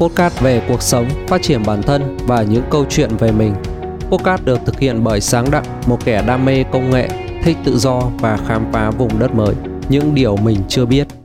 podcast về cuộc sống, phát triển bản thân và những câu chuyện về mình. Podcast được thực hiện bởi Sáng Đặng, một kẻ đam mê công nghệ, thích tự do và khám phá vùng đất mới, những điều mình chưa biết.